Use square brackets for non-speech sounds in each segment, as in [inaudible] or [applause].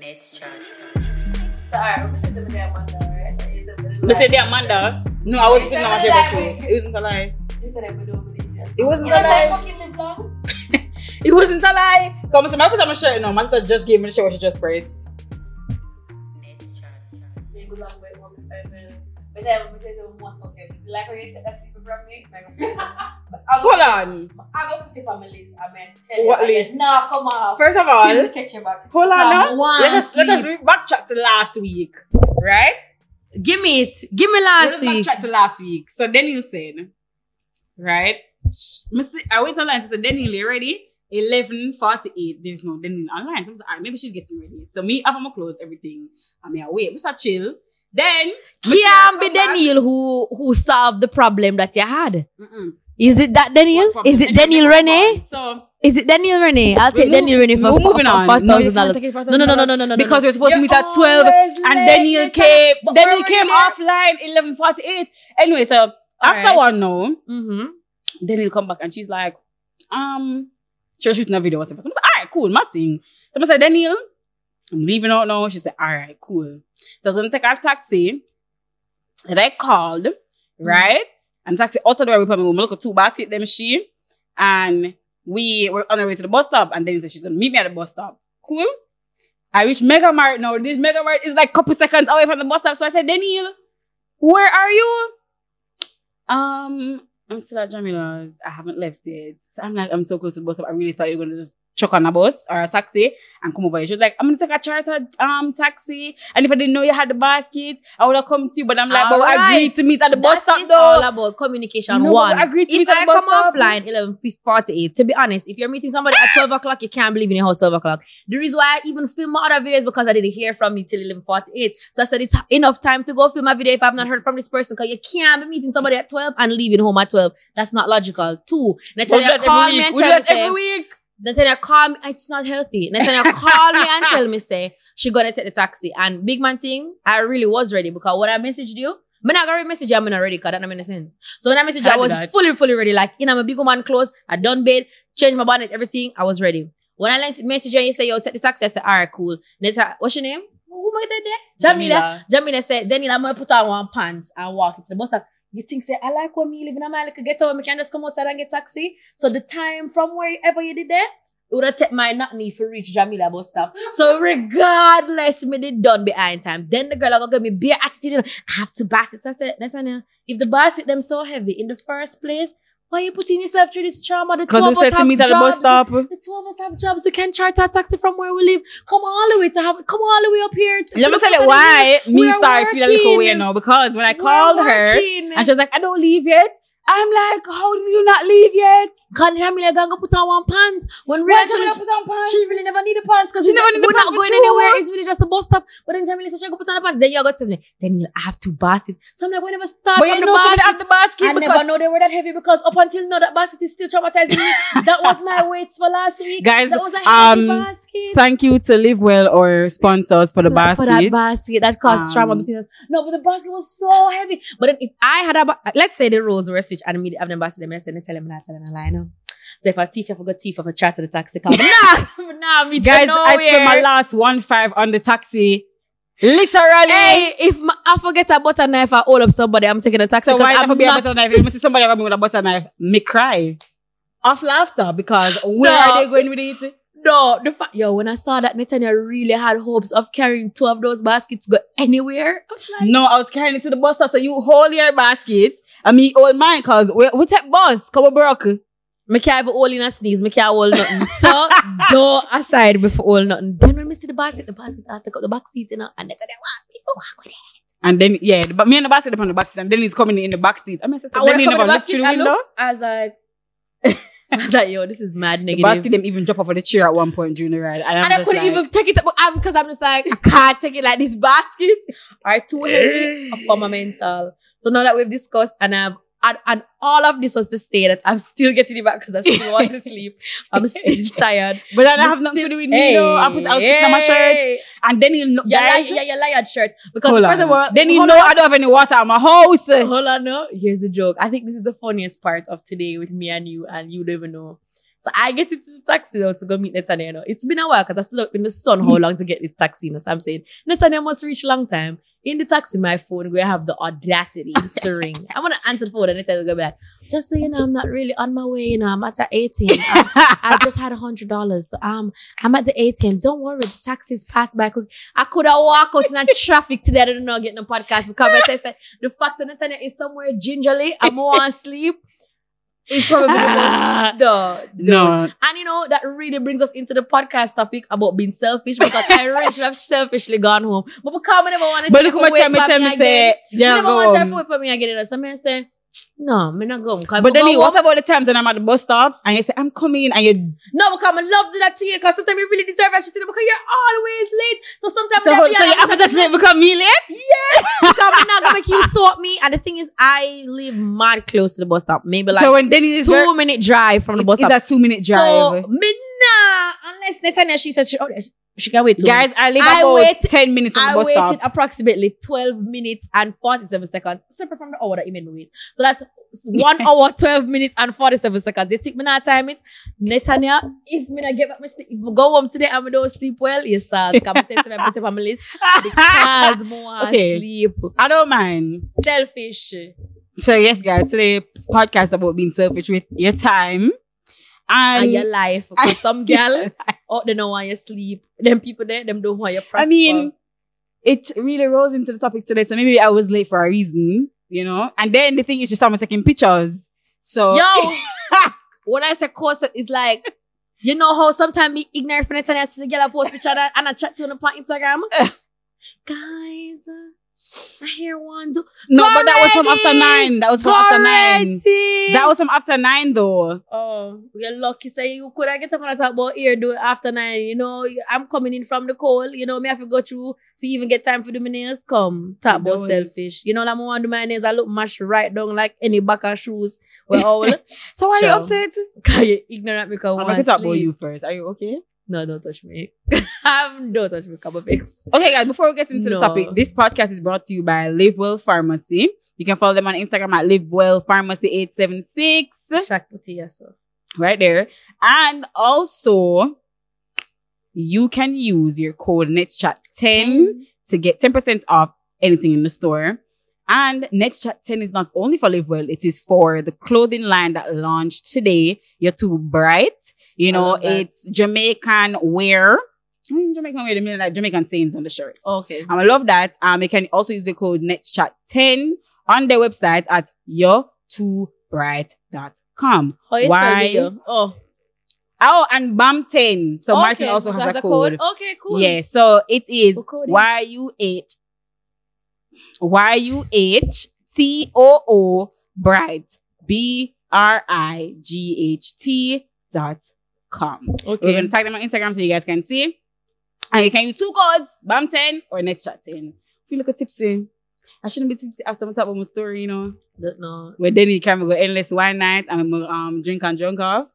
Let's chat. So, alright, we say something there, Amanda, right? You said something Me the Amanda. No, I was You putting said on my it like shirt me. It wasn't a lie. You said that don't believe you. It wasn't You a lie. fucking live long? [laughs] It wasn't a lie. Come on, so I put on my shirt No, My sister just gave me the shirt she just pressed. Let's chat. Yeah, good luck with one five minutes. But then we say the most fucking it's like when you take that sleep from me, I go put it- I go Hold on. I go put it on my list. I mean, tell What you, I list? guess, Nah, come on. First of all, catch you back. hold on Come now. Let us let us backtrack to last week, right? Give me it. Give me last Let us week. backtrack to last week. So Daniel said, right? Missy, I went online and said, Daniel, you ready? 11.48. There's no Daniel online. So I was like, "Alright, maybe she's getting ready. So me, have on my clothes, everything. I mean, I wait. We start chill. Then, Can't be Daniel who who solved the problem that you had. Mm-mm. Is it that Daniel? Is it Daniel, Daniel Rene? So, Is it Daniel Rene? I'll take Daniel Rene for moving on. five thousand dollars. take it for No, no, no, no, no, no, no. because we're supposed to meet at 12 always and Daniel came But Daniel came offline 11.48 anyway so after Alright. one no Mm-hmm. Daniel come back and she's like um she was shooting a video whatever so I said alright cool my thing so I said Daniel I'm leaving out now she said alright cool so I was gonna take a taxi that I called Mm-hmm. right and taxi out of the way we put me we look at two baskets them she and we were on our way to the bus stop and then he said she's gonna meet me at the bus stop cool I reached Mega Mart now. This Mega Mart is like a couple seconds away from the bus stop. So I said, Daniel, where are you? Um, I'm still at Jamila's. I haven't left yet. So I'm like, I'm so close to the bus stop. I really thought you were gonna just chuck on a bus or a taxi and come over. She was like, I'm gonna take a charter um taxi. And if I didn't know you had the basket, I would have come to you. But I'm like, but we Alright. agreed to meet at the bus stop is though. all about communication. No, One, we agreed to if meet at I the bus come stop. offline eleven forty eight, to be honest, if you're meeting somebody at twelve o'clock, you can't believe in your house twelve o'clock. The reason why I even film my other videos because I didn't hear from you till eleven forty eight. So I said it's enough time to go film my video if I've not heard from this person because you can't be meeting somebody at twelve and leaving home at twelve. That's not logical. Two, We Natalia do call me and tell me every week. Natalia call me. It's not healthy. Natalia call me and tell me say she gonna take the taxi. And big man thing, I really was ready because when I messaged you, I'm not gonna message you. I'm not ready because that don't make sense. So when I messaged you, I was that. fully, fully ready. Like you know, I'm a big woman clothes. I done bed, changed my bonnet, everything. I was ready. When I messaged you, and you say yo take the taxi. I said all right, cool. Natalia, what's your name? Who am I there? Jamila. Jamila said, Daniel, I'm gonna put on one pants and walk into the bus stop. You think say, I like when me living in my little ghetto, we can just come outside and get taxi. So the time from wherever you did there, it would have take my not need for reach Jamila bus stop. So regardless, me did done behind time. Then the girl I gonna give me bare attitude. I have to basket. So I said, that's why if the basket them so heavy in the first place, why are you putting yourself through this trauma? The two of us have meet at the bus jobs. stop. The two of us have jobs. We can charter a taxi from where we live. Come all the way to have. Come all the way up here. to- Let to me tell you front of the why me start feel a little weird now. Because when I called her and she was like, I don't leave yet. I'm like, how did you not leave yet? Can Jamila gonna put on one pants when Why Jamila she, put on pants? she really never need the pants because She never we're pants not going anywhere. It's really just a bus stop. But then Jamila said she go put on the pants. Then you got to tell me, Daniel, I have to basket. So I'm like, we never start But from you the know somebody basket. have the basket I never know they were that heavy because up until now that basket is still traumatizing me. [laughs] that was my weights for last week. Guys, that was a heavy um, basket. Thank you to Live Well or sponsors for the Like, for that basket. basket that caused trauma Um, between us. No, but the basket was so heavy. But then if I had a, ba- let's say the rules were switched and me have the basket, then I said, tell them not telling a lie now. So if I thief, I forgot thief, I chat to the taxi car. [laughs] Nah, nah, me Guys, I spent my last one five on the taxi. Literally. Hey, if my, I forget a butter knife, I hold up somebody, I'm taking a taxi. so why I'm not be a butter knife? If you see somebody have me with a butter knife, me cry. Off laughter because where No. are they going with it? No, the fact, yo, when I saw that Netanya really had hopes of carrying two of those baskets go anywhere, I was like, No, I was carrying it to the bus stop. So you hold your basket and me hold mine because we, we take bus. Come on, broke. Me can't even hold in a sneeze. Me can't hold nothing. So, [laughs] do aside before hold nothing. Then when me see the basket, the basket, I take up the back seat, you know, and what me go walk with it. And then, yeah, but me and the basket up on the back seat and then he's coming in the back seat. I mean, And when then I he never the basket, through the I window. look, I was like, [laughs] [laughs] I was like, yo, this is mad The negative. basket them even drop off of the chair at one point during the ride. And, and I couldn't like, even take it um, up because I'm just like, I can't take it like this basket are too [laughs] heavy for my mental. So now that we've discussed and I've and, and all of this was to say that I'm still getting it back because I still want to [laughs] sleep. I'm still tired. But that Me have nothing to do with me though. I put I was putting on my shirt and then he'll know Yeah, guys, yeah, yeah, liar shirt. Because hold first of all, then he know on. I don't have any water at my house. Hold on, no. Here's a joke. I think this is the funniest part of today with me and you, and you don't even know. So I get into the taxi now to go meet Netanya. You know. It's been a while because I still up in the sun how long to get this taxi. You know. So I'm saying, Netanya must reach long time. In the taxi, my phone will have the audacity [laughs] to ring. I'm gonna answer the phone and Netanya will go be like, just so you know, I'm not really on my way, you know, I'm at an ATM. I, I just had a hundred dollars. So um I'm at the ATM. Don't worry, the taxis pass by quick. I could have walked out in the traffic today. I don't know getting a podcast because I said the fact that Netanya is somewhere gingerly, I'm more on sleep. It's probably the most ah. the, the no. and you know, that really brings us into the podcast topic about being selfish because I really should have selfishly gone home. But because I never wanted But to look how much wait time me for me me again. say, I yeah, never go want to wait for me again. So I say, no, me not go. But then what about the times when I'm at the bus stop and you say, I'm coming and you No, because I love that to you because sometimes you really deserve it. She said, because you're always late. So sometimes so, so be you have to just let become me late? because I'm not gonna make you sort me. And the thing is, I live mad close to the bus stop. Maybe like so when Denny is two very, minute drive from the it's, bus it's stop. a two minute drive. So me nah, unless Netanya she said she, oh, she can wait Guys. I live I about waited- 10 minutes I bus waited stop. approximately 12 minutes and 47 seconds, separate from the hour that you made me wait. So that's one hour, [laughs] 12 minutes and 47 seconds. You think me not time it? Netanya, if me not get back my sleep, if I go home today and me don't sleep well, yes, sir. Because I'm telling you, I put my list because more Okay. sleep. I don't mind. Selfish. So yes, guys, today's podcast about being selfish with your time. And, And your life. Because [laughs] some girl out there don't want you sleep. Them people there, them don't want you prosper. I mean, it really rolls into the topic today. So maybe I was late for a reason, you know? And then the thing is, she saw me taking pictures. So Yo, [laughs] when I say course, it's like, you know how sometimes me ignorant from the time I see the girl I post picture and I chat to on Instagram. [laughs] Guys, uh, I hear one do. no, Go but that was from after nine. That was from after nine. That was from after nine though. Oh, you're lucky. Say you could have get up and talk about here do it after nine. You know, I'm coming in from the cold. You know, me have to go through if you even get time for the my nails. Come talk about selfish. You know, like I want to do my nails. I look mash right down like any back of shoes. Well, [laughs] all So why are you upset? Cause you ignorant because I'm I gonna talk about you first. Are you okay? No, don't touch me. [laughs] um, don't touch me, couple pics. Okay, guys, before we get into No. the topic, this podcast is brought to you by Live Well Pharmacy. You can follow them on Instagram at Live Well Pharmacy 876. Shaq puti yes. sir. right there. And also, you can use your code NETCHAT10 to get 10% off anything in the store. And next chat 10 is not only for Live Well, it is for the clothing line that launched today. You're too bright. You know, it's Jamaican wear. Mm, Jamaican wear, they mean like Jamaican sayings on the shirt. Okay. Um, I love that. Um, you can also use the code next chat 10 on their website at yuhtoobright.com. Oh, it's Why? Oh, Oh, and BAM10. So Martin also So has that's a code. Okay, cool. Yeah, so it is code is- Y U H Y U H T O O Bright B R I G H T dot com. We're Okay. gonna tag them on Instagram so you guys can see. And you can use two codes, BAM10 or NETCHAT10. Feel like a tipsy. I shouldn't be tipsy after I talk about my story, you know. Don't know. Where then you can go endless wine night and um drink and drunk off.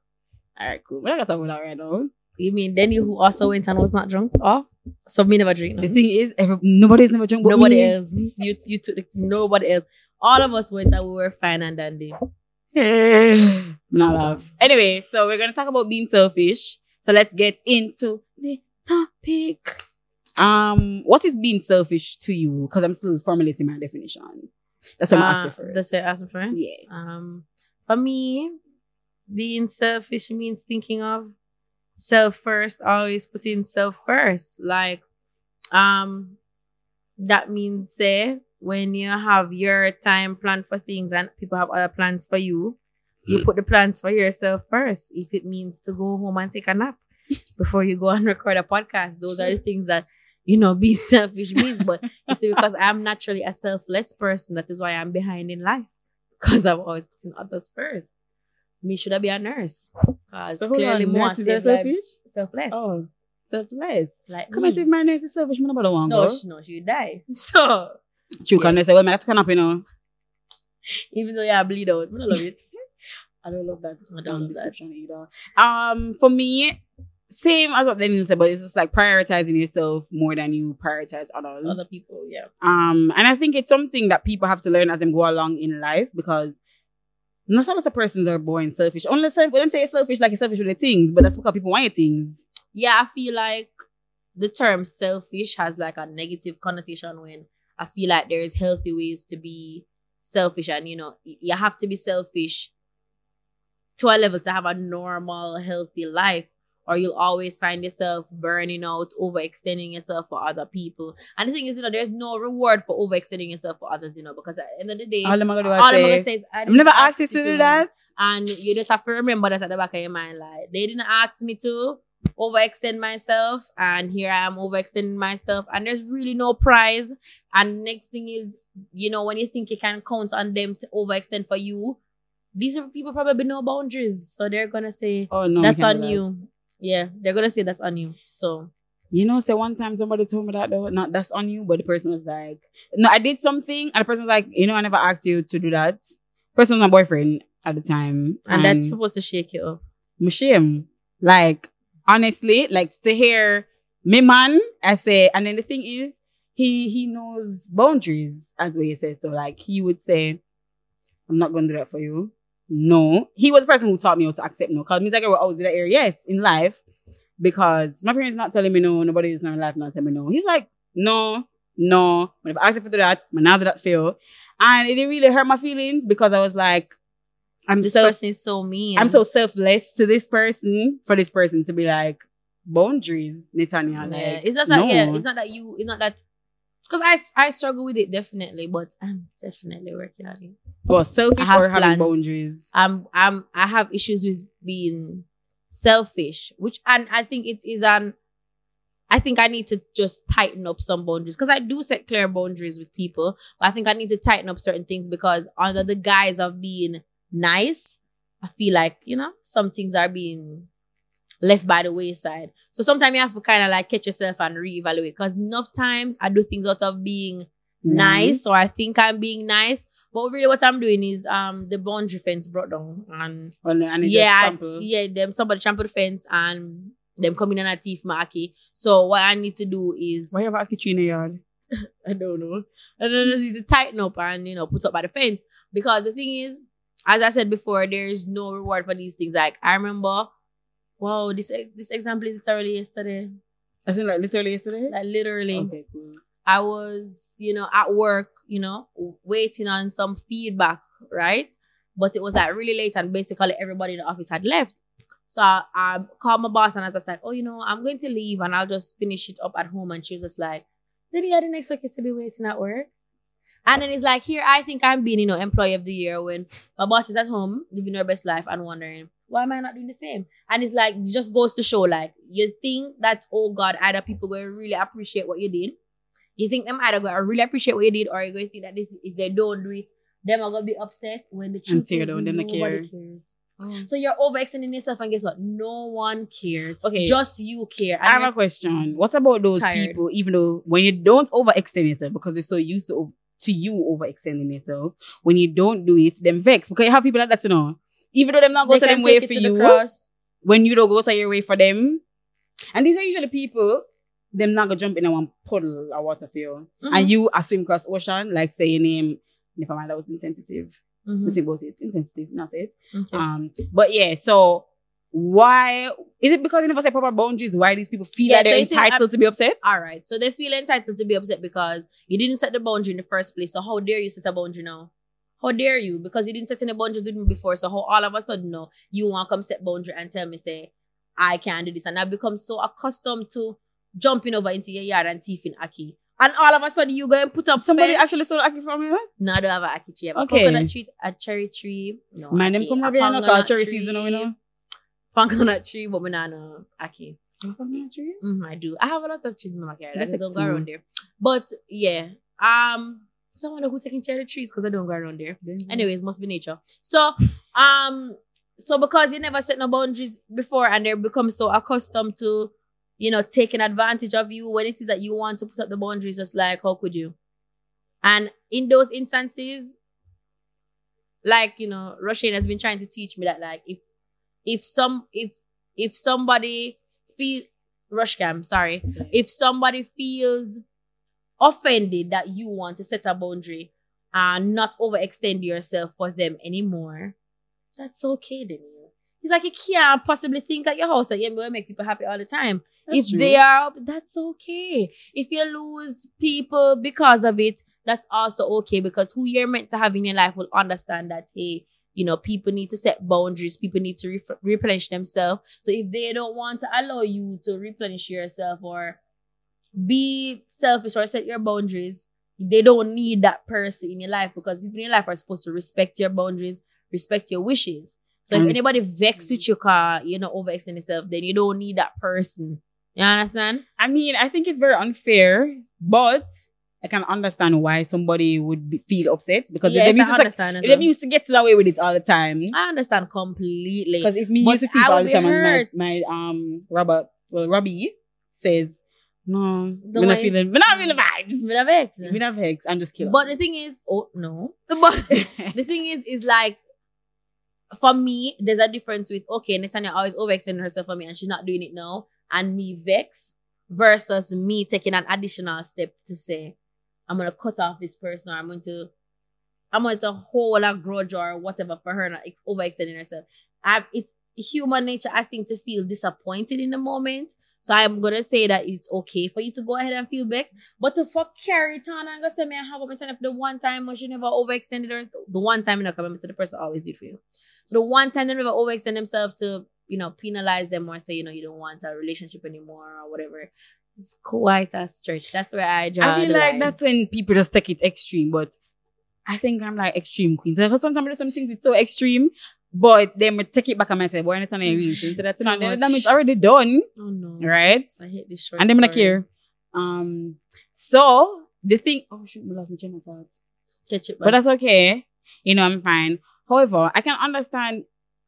Alright, cool. We're not gonna talk about that right now. You mean Denny who also went and was not drunk? Oh, so me never drink. The thing is, every, nobody's never drunk but Nobody me. else. You you took nobody else. All of us went and we were fine and dandy. [sighs] Not love. Anyway, so we're gonna talk about being selfish. So let's get into the topic. Um, what is being selfish to you? Because I'm still formulating my definition. That's what I'm Uh, asking first. That's what I asked first. Yeah. Um, for me, being selfish means thinking of self first. Always putting self first. Like, um, that means say when you have your time planned for things and people have other plans for you, you put the plans for yourself first. If it means to go home and take a nap [laughs] before you go and record a podcast, those are the things that you know being [laughs] selfish means. But you see, because I'm naturally a selfless person, that is why I'm behind in life. Because I'm always putting others first. Me should I be a nurse? Because So clearly on, more nurses are save lives selfish? selfless. oh, selfless. like Come me. and save my nurse is selfish. About the one no, she, no, she would die. [laughs] So True, can say, well, I to up, you know. [laughs] even though you bleed out, I don't love it. [laughs] I don't love that. I don't love that. either. Um, for me, same as what Denise said, but it's just like prioritizing yourself more than you prioritize others. Other people, yeah. Um, and I think it's something that people have to learn as they go along in life because not a lot of persons are born selfish. Unless when them say selfish, like you're selfish with the things, but that's because people want your things. yeah, I feel like the term selfish has like a negative connotation when I feel like there's healthy ways to be selfish and you know you have to be selfish to a level to have a normal healthy life or you'll always find yourself burning out overextending yourself for other people and the thing is you know there's no reward for overextending yourself for others you know because at the end of the day All I'm gonna do is all I'm say, gonna say is I I've never asked you to do that. And you just have to remember that at the back of your mind, like they didn't ask me to overextend myself, and here I am overextending myself, and there's really no prize. And next thing is, you know, when you think you can count on them to overextend for you, these are people probably no boundaries, so they're gonna say Oh no, that's on that. you. Yeah, they're gonna say that's on you. So You know, so one time somebody told me that though, not that's on you, but the person was like, No, I did something, and the person was like, you know, I never asked you to do that. Person was my boyfriend at the time. and that's supposed to shake you up. my shame. Like, honestly, like to hear me man, I say, and then the thing is, he he knows boundaries, as what he says. So like he would say, I'm not gonna do that for you. No. He was the person who taught me how to accept no. Cause me like I was always in that area. Yes, in life. Because my parents not telling me no, nobody is not in my life not telling me no. He's like, no, no. When I asked for that, but now that fail. And it didn't really hurt my feelings because I was like, I'm This person is so mean. I'm so selfless to this person for this person to be like boundaries, Netanya. Yeah, Like, it's just no. like yeah, it's not that you, it's not that because I I struggle with it definitely, but I'm definitely working on it. well, selfish or having boundaries. I'm I'm I have issues with being selfish, which and I think it is an I think I need to just tighten up some boundaries because I do set clear boundaries with people, but I think I need to tighten up certain things because under the guise of being nice, I feel like you know some things are being left by the wayside. So sometimes you have to kind of like catch yourself and reevaluate because enough times I do things out of being nice or I think I'm being nice. But really what I'm doing is um the boundary fence brought down and Well, and yeah, I- yeah, them somebody trampled the fence and them coming in a teeth marky. So what I need to do is Why you have a kitchen in the yard? [laughs] I don't know. I don't know, just need to tighten up and you know put up by the fence. Because the thing is, as I said before, there is no reward for these things. Like I remember, wow, this this example is literally yesterday. I think like literally yesterday. Like literally. okay, cool. I was, you know, at work, you know, waiting on some feedback, right? But it was like really late and basically everybody in the office had left. So I, I called my boss and as I said, oh, you know, I'm going to leave and I'll just finish it up at home. And she was just like, Lydia, I didn't expect you to be waiting at work. And then it's like, here, I think I'm being, you know, employee of the year when my boss is at home living her best life and wondering, why am I not doing the same? And it's like, just goes to show, like, you think that, oh God, either people will really appreciate what you did you think them either gonna really appreciate what you did, or you're going to think that this if they don't do it, them are gonna be upset when the truth is down, nobody care. cares. Oh. So you're overextending yourself, and guess what? No one cares. Okay. just you care. I have a question. What about those Tired. people, even though when you don't overextend yourself because they're so used to to you overextending yourself, when you don't do it, them vex because you have people like that, you know. Even though them not go they to them way for to you, cross. when you don't go to your way for them, and these are usually people, them not gonna jump in a one puddle of water for you, Mhm. and you are swim across ocean, like say your name. Never mind, that was insensitive. Mhm. Let's think about it. Insensitive, not say it. Okay. Um, but yeah, so why is it because you never set proper boundaries? Why these people feel Yeah, like so they're you see, entitled to be upset? All right. So they feel entitled to be upset because you didn't set the boundary in the first place. So how dare you set a boundary now? How dare you? Because you didn't set any boundaries with me before. So how all of a sudden now you want to come set boundary and tell me say I can't do this, and I've become so accustomed to jumping over into your yard and thieving Ackee. And all of a sudden you go and put up Somebody fence. actually stole Ackee from you? No, I don't have an Ackee tree. I have a Okay. coconut tree, a cherry tree. No, them Ackee. come A over here knock cherry tree, season, you know? Pangonut tree, but me not know Ackee. Mm, I do. I have a lot of trees in my backyard. I That's just don't go around there. But yeah, um, someone who taking cherry trees because I don't go around there. Anyways, must be nature. So, um, so because you never set no boundaries before, and they become so accustomed to, you know, taking advantage of you when it is that you want to put up the boundaries, just like how could you? And in those instances, like you know, Russian has been trying to teach me that like if if some if if somebody feel Rushcam, sorry, if somebody feels offended that you want to set a boundary and not overextend yourself for them anymore, that's okay, Daniel. He's like, you can't possibly think at your house that you're going to make people happy all the time. That's if true. they are, that's okay. If you lose people because of it, that's also okay because who you're meant to have in your life will understand that, hey, you know, people need to set boundaries. People need to ref- replenish themselves. So if they don't want to allow you to replenish yourself or be selfish or set your boundaries, they don't need that person in your life because people in your life are supposed to respect your boundaries, respect your wishes. So if anybody vex with your car, you know, overextend yourself, then you don't need that person. You understand? I mean, I think it's very unfair, but I can understand why somebody would be, feel upset because yes, them used to, understand. as if them well. used to get away with it all the time. I understand completely. Because if me But used to see all the time, and my, my um Robert, well Robbie says, no, The we're not feeling, we're not feeling vibes. With a vex. We're not vex. I'm just kidding. But the thing is, oh no. [laughs] But the thing is, is like for me, there's a difference with okay, Netanya always overextending herself for me and she's not doing it now, and me vex versus me taking an additional step to say, I'm gonna cut off this person or I'm going to I'm going to hold a grudge or whatever for her not overextending herself. I, it's human nature, I think, to feel disappointed in the moment. So I'm gonna say that it's okay for you to go ahead and feel vexed, but to fuck carry it on and go say me I have a time for the one time or she never overextended her the one time you know come so the person always did for you. So the one time they never overextend themselves to, you know, penalize them or say, you know, you don't want a relationship anymore or whatever. It's quite a stretch. That's where I draw I feel the like line. that's when people just take it extreme, but I think I'm like extreme queen. So sometimes I do some things it's so extreme, but then we take it back and I say, boy, anything I reach. So that's Too not the damage already done, oh no. right? I hate this short and not story. care. Um, so the thing, oh shoot, we lost my train of thought. Catch it, But that's okay. You know, I'm fine. However, I can understand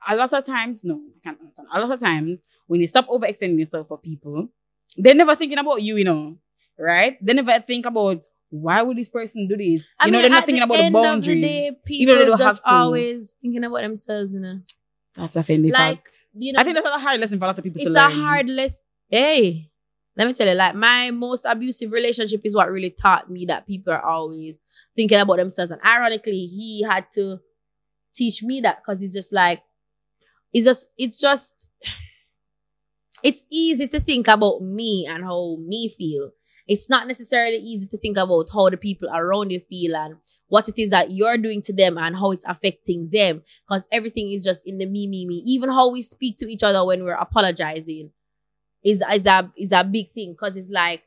a lot of times, no, I can't understand. A lot of times when you stop overextending yourself for people, they're never thinking about you, you know, right? They never think about why would this person do this? I you know, they're not thinking the about the boundaries. The day, even though they people don't just have to. always thinking about themselves, you know. That's offending. Like, fact. you know, I think that's a hard lesson for lots of people it's a learn. hard lesson. Hey, let me tell you, like my most abusive relationship is what really taught me that people are always thinking about themselves. And ironically, he had to teach me that because it's just like, it's just, it's just, [sighs] it's easy to think about me and how me feel. It's not necessarily easy to think about how the people around you feel and what it is that you're doing to them and how it's affecting them. Because everything is just in the me, me, me. Even how we speak to each other when we're apologizing is, is a, is a big thing. Because it's like,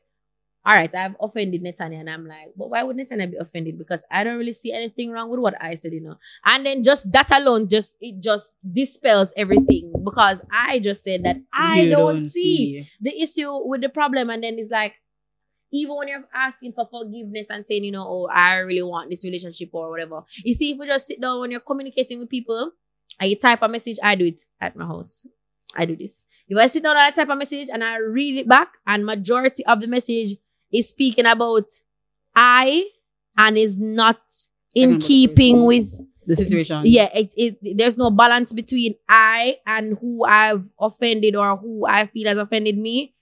all right, I've offended Netanya and I'm like, but why would Netanya be offended? Because I don't really see anything wrong with what I said, you know. And then just that alone, just, it just dispels everything because I just said that I You don't, see the issue with the problem. And then it's like, even when you're asking for forgiveness and saying, you know, oh, I really want this relationship or whatever. You see, if we just sit down when you're communicating with people and you type a message, I do it at my house. I do this. If I sit down and I type a message and I read it back, and majority of the message is speaking about I and is not in keeping with the situation. yeah, it, it there's no balance between I and who I've offended or who I feel has offended me.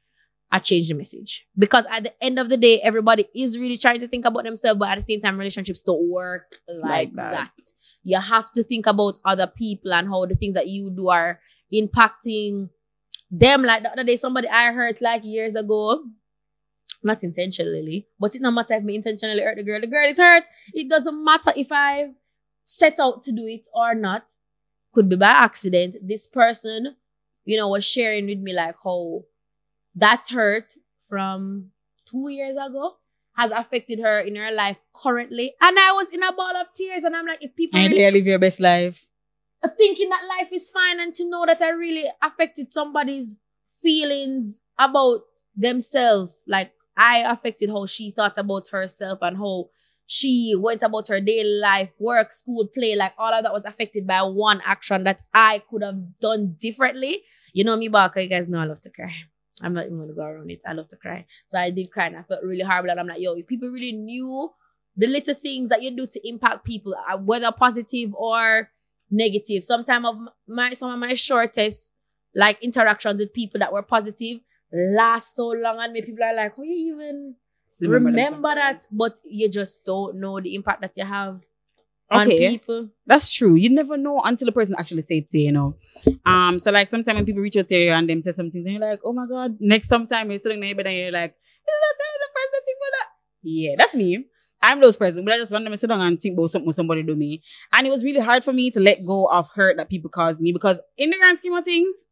I change the message because at the end of the day, everybody is really trying to think about themselves, but at the same time, relationships don't work like, Like that. that. You have to think about other people and how the things that you do are impacting them. Like the other day, somebody I hurt like years ago, not intentionally, but it no matter if me intentionally hurt the girl. The girl is hurt. It doesn't matter if I set out to do it or not. Could be by accident. This person, you know, was sharing with me like how that hurt from two years ago has affected her in her life currently. And I was in a ball of tears and I'm like, if people And really live your best life. thinking that life is fine and to know that I really affected somebody's feelings about themselves. Like I affected how she thought about herself and how she went about her daily life, work, school, play, like all of that was affected by one action that I could have done differently. You know me, Barker, you guys know I love to cry. I'm not even gonna go around it. I love to cry. So I did cry and I felt really horrible. And I'm like, yo, if people really knew the little things that you do to impact people, uh, whether positive or negative. Sometimes of my some of my shortest like interactions with people that were positive last so long and me people are like, you even remember, themselves. that? But you just don't know the impact that you have Okay. people. That's true. You never know until a person actually say it to you, you know. Um, so like sometimes when people reach out to you and them say something, and you're like, oh my god. Next sometime you're sitting there and you're like, you're not telling the person to that. Yeah, that's me. I'm those person, but I just randomly sit down and think about something somebody do me. And it was really hard for me to let go of hurt that people caused me because in the grand scheme of things,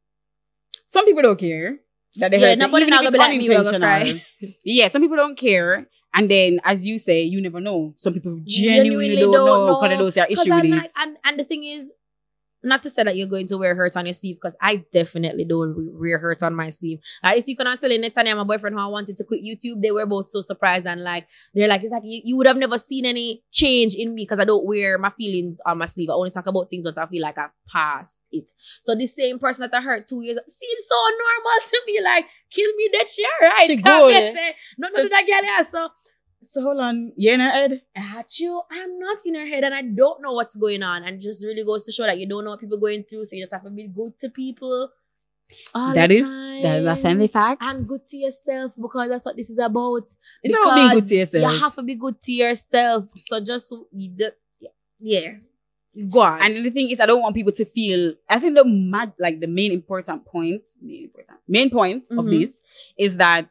some people don't care that they Yeah, hurt you, nobody not gonna be like me, unintentional. Yeah, some people don't care. And then, as you say, you never know. Some people genuinely, don't, know because they don't see an issue with like- it. and and the thing is, not to say that you're going to wear hurt on your sleeve because I definitely don't wear hurt on my sleeve. At least you can tell Netanya, my boyfriend, how I wanted to quit YouTube. They were both so surprised and like they're like, it's like you, you would have never seen any change in me because I don't wear my feelings on my sleeve. I only talk about things once I feel like I've passed it. So the same person that I hurt two years seems so normal to me. Like, kill me that [laughs] shit, right? She good. No, no, that girl, yeah. So So hold on, you're in her head. at you. I'm not in her head and I don't know what's going on. And just really goes to show that you don't know what people going through. So you just have to be good to people. That is that is a family fact. And good to yourself because that's what this is about. It's not about being good to yourself. You have to be good to yourself. So just yeah. Go on. And the thing is, I don't want people to feel. I think the mad, like the main important point, main important, main point of Mhm. this is that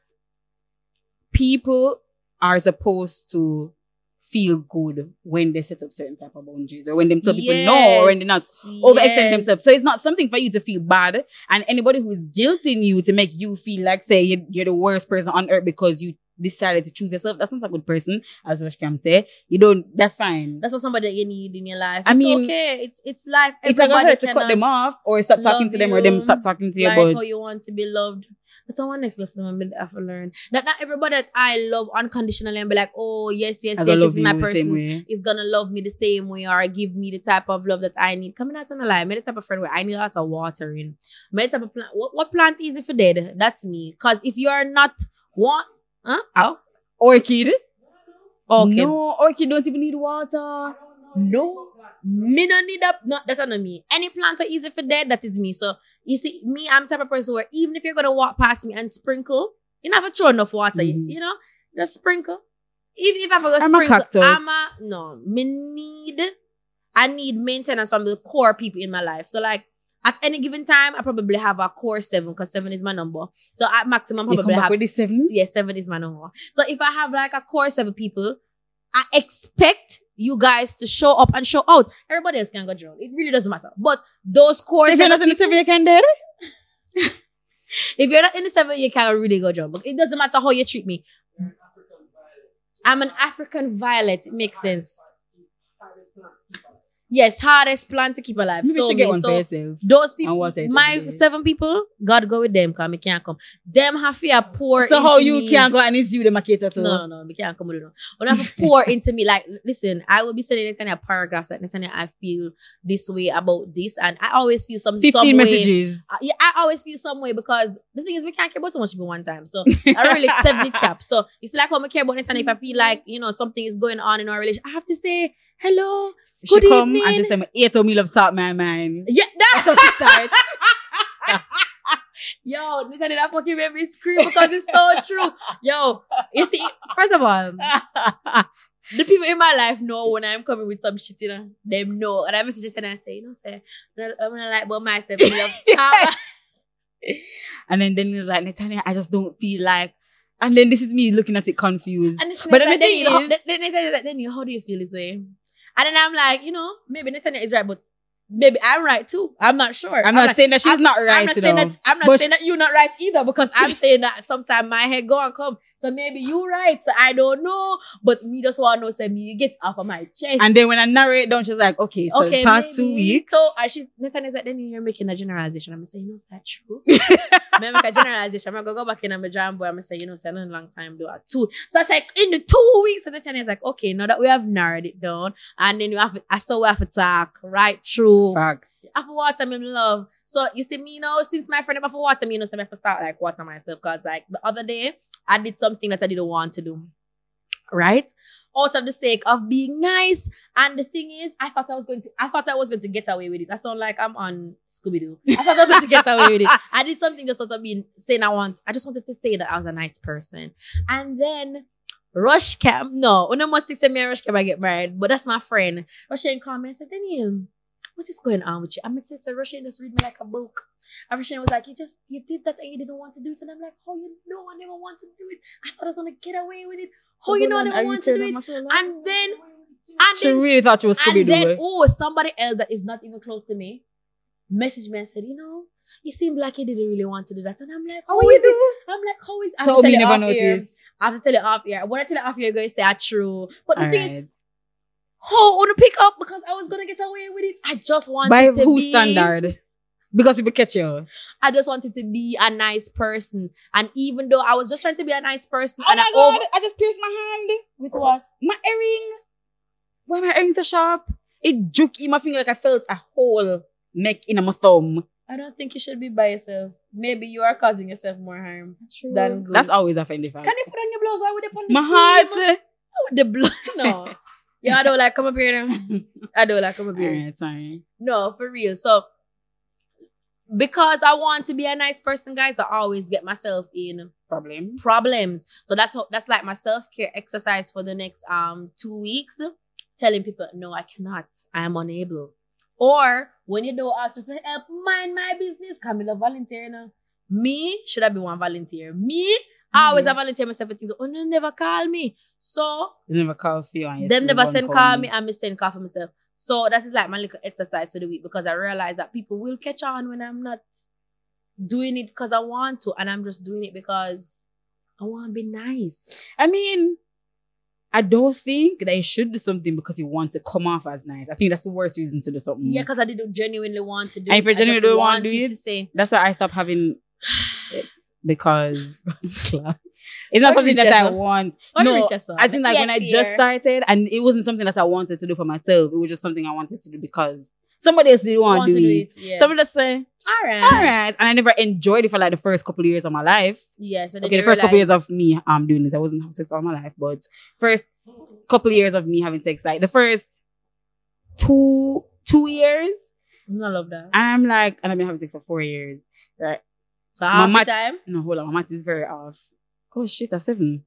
people are supposed to feel good when they set up certain type of boundaries, or when them tell people no, or when they're not overextend themselves. So it's not something for you to feel bad. And anybody who is guilting you to make you feel like, say, you're, you're the worst person on earth because you decided to choose yourself, that's not a good person, as Rush can say. You don't, that's fine. That's not somebody that you need in your life. I It's mean, okay. It's it's life. it's not gonna Everybody cut them off or stop talking to them or them stop talking to you like about how you want to be loved. That's our next lesson I'm gonna have to learn. That not everybody that I love unconditionally and be like, oh yes, yes, I yes, this is my person is gonna love me the same way or give me the type of love that I need. Coming out on the line, me the type of friend where I need a lot of watering. Me the type of plant. What, what plant is if you dead? That's me. Cause if you are not what, huh? Oh, Orchid? okay. No, orchid don't even need water. No. Me no need up. No, that's not me. Any plant are easy for dead, that is me. So you see, me, I'm the type of person where even if you're gonna walk past me and sprinkle, you never throw enough water. you- Mhm. You, know, just sprinkle. If if I forgot I'm a sprinkle, cactus. I'm a no. Me need, I need maintenance from the core people in my life. So like. At any given time, I probably have a core seven because seven is my number. So at maximum, probably have with the seven? yeah, seven is my number. So if I have like a core seven people, I expect you guys to show up and show out. Everybody else can go drown. It really doesn't matter. But those core If you're not in the seven, you can dead. [laughs] if you're not in the seven, you can't really go drown. It doesn't matter how you treat me. I'm an African violet. It makes sense. Yes, hardest plan to keep alive. Maybe so, should get one so for yourself. those people, my seven people, God go with them because I can't come. Them have to pour So how you me. can go and it's you the marketer too? No, no, no, we can't come with it. When I have to [laughs] pour into me, like, listen, I will be sending Netanya paragraphs like Netanya, I feel this way about this, and I always feel some 15 some messages. Uh, yeah, I always feel some way because the thing is, we can't care about so much people one time. So [laughs] I really accept the cap. So it's like how I care about Netanya. If I feel like you know something is going on in our relationship, I have to say hello. She Good come and evening. she say, eight of me love talk my mind. Yeah, That's that. how she starts. [laughs] Yo, Netanya, that fucking made me scream because it's so true. Yo, you see, first of all. the people in my life know when I'm coming with some shit, you know. Them know. And I message it and I say, you know, say, I'm gonna like about myself. I love [laughs] and then then he was like, Netanya, I just don't feel like. And then this is me looking at it confused. And But then like, the then, you know, is- then, then they say then how do you feel this way? And then I'm like, you know, maybe Netanyahu is right, but maybe I'm right too. I'm not sure. I'm not like, saying that she's I'm- not right. I'm not you saying know. that I'm not But saying that you're not right either because I'm [laughs] saying that sometimes my head go and come. So maybe you're right. So I don't know. But me just want to know say me get off of my chest. And then when I narrow it down, she's like, okay, so the past two weeks. So uh, she's Nathan is like, then you're making a generalization. I'm saying, no, is that true? [laughs] I make a generalization. I'm gonna go back in and my drum boy. I'm gonna say, you know, say, a long time a two. So it's like in the two weeks, and Nathan is like, okay, now that we have narrowed it down, and then you have I saw we have to talk right through. Facts. I have to water me in love. So you see me, you know, since my friend to water me, you know, so I to start like water myself. Cause like the other day, I did something that I didn't want to do. Right? Out of the sake of being nice. And the thing is, I thought I was going to, I thought I was going to get away with it. I sound like I'm on Scooby Doo. I thought I was going to get away with it. I did something just sort of being saying I want, I just wanted to say that I was a nice person. And then Rush Cam. No, when I must say me and Rush Cam I get married, but that's my friend. Russian called me and said, Daniel, what's this going on with you? I'm gonna say Russian just read me like a book. And Russian was like, You just you did that and you didn't want to do it. And I'm like, Oh, you know I never want to do it. I thought I was gonna get away with it. Oh, you know I never want to do it. And then and She then really thought she was and then, Doo. oh, somebody else that is not even close to me messaged me and said, you know, you seemed like you didn't really want to do that. And I'm like, how How is you it? I'm like, how is I have So to tell me you never noticed. I have to tell you off here. When I tell you off here, you're going to say are true. But the thing is. How on to pick up because I was gonna get away with it. I just wanted By to whose be standard? Because people catch you. I just wanted to be a nice person. And even though I was just trying to be a nice person Oh and my I god, over I just pierced my hand. with what? My earring. Why my earrings are sharp? It juke in my finger like I felt a whole neck in my thumb. I don't think you should be by yourself. Maybe you are causing yourself more harm than good. That's always a friendly fact. Can you put on your blouse? Why would they put on the My sleeve? heart. The blouse. [laughs] No. Yeah, I don't like come up here. [laughs] I don't like come up here. Alright, sorry. No, for real. So because I want to be a nice person, guys, I always get myself in Problem. problems. So that's how, that's like my self care exercise for the next um two weeks. Telling people, no, I cannot. I am unable. Or when you don't ask for help, mind my business. Camilla volunteer now. Me should I be one volunteer? Me, I always a volunteer myself for things. Oh, no, never call me. So They never call for you. and them never send call call me and me send call for myself. So that is like my little exercise for the week because I realize that people will catch on when I'm not doing it because I want to and I'm just doing it because I want to be nice. I mean, I don't think that you should do something because you want to come off as nice. I think that's the worst reason to do something. Yeah, because I didn't genuinely want to do And it. if you I genuinely don't want to do it, to say That's why I stopped having because [laughs] it's not What something that I Richardson? want. What no, Richardson? as in like when I Yes, just dear. started, and it wasn't something that I wanted to do for myself. It was just something I wanted to do because somebody else didn't want, want to do it. Yeah. Somebody just say, all right. "All right," and I never enjoyed it for like the first couple of years of my life. Yeah. So then Okay, the first couple years of me um doing this, I wasn't having sex all my life, but first couple of years of me having sex, like the first two two years, I love that. I'm like, and I've been having sex for four years, right? So half Mama- the time. No, hold on, my math is very off. Oh shit, at seven.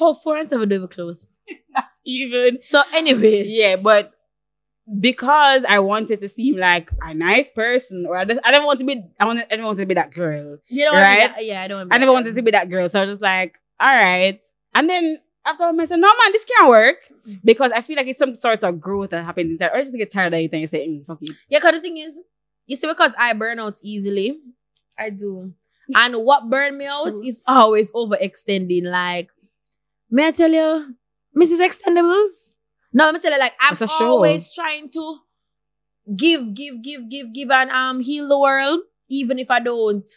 Oh, four and seven don't even close. [laughs] Even So, anyways, yeah, but because I wanted to seem like a nice person, or I, just, I didn't want to be, I wanted, I didn't want to be that girl. you don't want right? to be that, yeah, I don't. Want I never wanted to be that girl, so I was just like, all right. And then after I said, no man, this can't work because I feel like it's some sort of growth that happens inside, or I just get tired of it and you say, mm, fuck it. Yeah, because the thing is, you see, because I burn out easily, I do. [laughs] And what burn me out is always overextending. Like, may I tell you, Mrs. Extendables? No, let me tell you, like, I'm That's a show. always trying to give, give, give, give, give, and um heal the world, even if I don't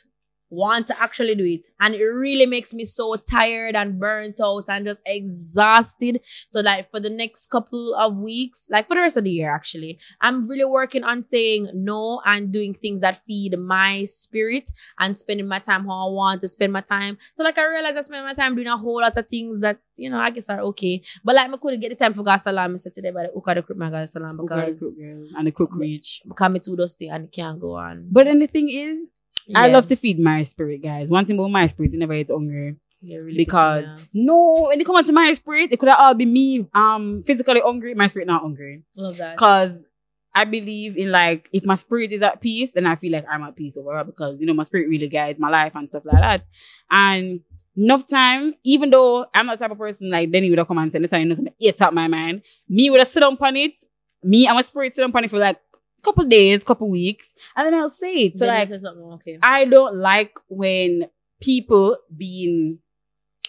want to actually do it. And it really makes me so tired and burnt out and just exhausted. So, like, for the next couple of weeks, like for the rest of the year, actually, I'm really working on saying no and doing things that feed my spirit and spending my time how I want to spend my time. So like I realize I spend my time doing a whole lot of things that, you know, I guess are okay. But like I couldn't get the time for gas salon. I said today hook of the crook my gas salon Who got a because and the crook reach. because me too dusty and it can't go on. But then the thing is, I love to feed my spirit, guys. One thing about my spirit, it never gets hungry. Yeah, really because no, when it comes to my spirit, it could all be me um physically hungry, my spirit not hungry. love that. Cause I believe in like if my spirit is at peace, then I feel like I'm at peace overall because you know my spirit really guides my life and stuff like that. And enough time, even though I'm not the type of person like Denny would have come and say, listen, you know something it's out my mind. Me would have sit on it. Me and my spirit sit on it for like couple days, couple weeks, and then I'll say it. So Then like okay. I don't like when people being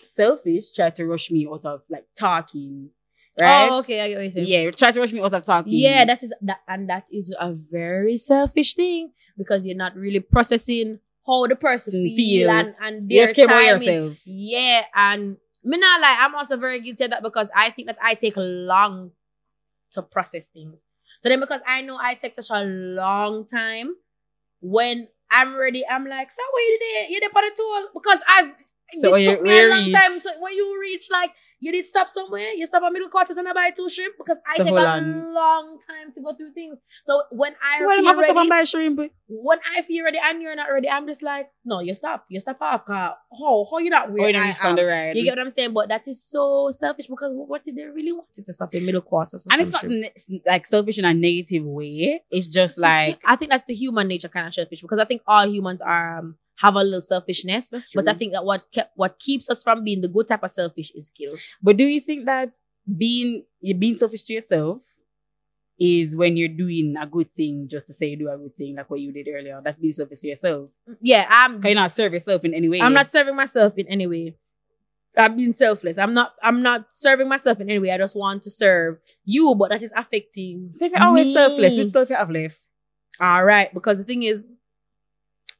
selfish try to rush me out of like talking. Right? Oh, okay, I get what you're saying. Yeah, try to rush me out of talking. Yeah, that is that, and that is a very selfish thing because you're not really processing how the person Feel. feel, and and their care timing. Yeah, and me not like I'm also very guilty of that because I think that I take long to process things. So then because I know I take such a long time, when I'm ready, I'm like, so where you there? You there for the tool? Because I've So this took me a long time. So when you reach like You did stop somewhere. You stop at Middle Quarters and I buy two shrimp because I So take a on. long time to go through things. So when I So feel I supposed to ready, buy shrimp? when I feel ready and you're not ready, I'm just like, no, you stop. You stop off. Cause how how you not where you don't I am? the. You get what I'm saying? But that is so selfish because what, what if they really wanted to stop in Middle Quarters? And it's not ne- like selfish in a negative way. It's just It's just- like I think that's the human nature kind of selfish because I think all humans are um, have a little selfishness. But I think that what kept what keeps us from being the good type of selfish is guilt. But do you think that being you're being selfish to yourself is when you're doing a good thing just to say you do a good thing, like what you did earlier? That's being selfish to yourself. Mm, yeah, I'm. Can you not serve yourself in any way? I'm not serving myself in any way. I'm being selfless. I'm not. I'm not serving myself in any way. I just want to serve you, but that is affecting. So if you're always me. selfless, which self you have left? All right, because the thing is,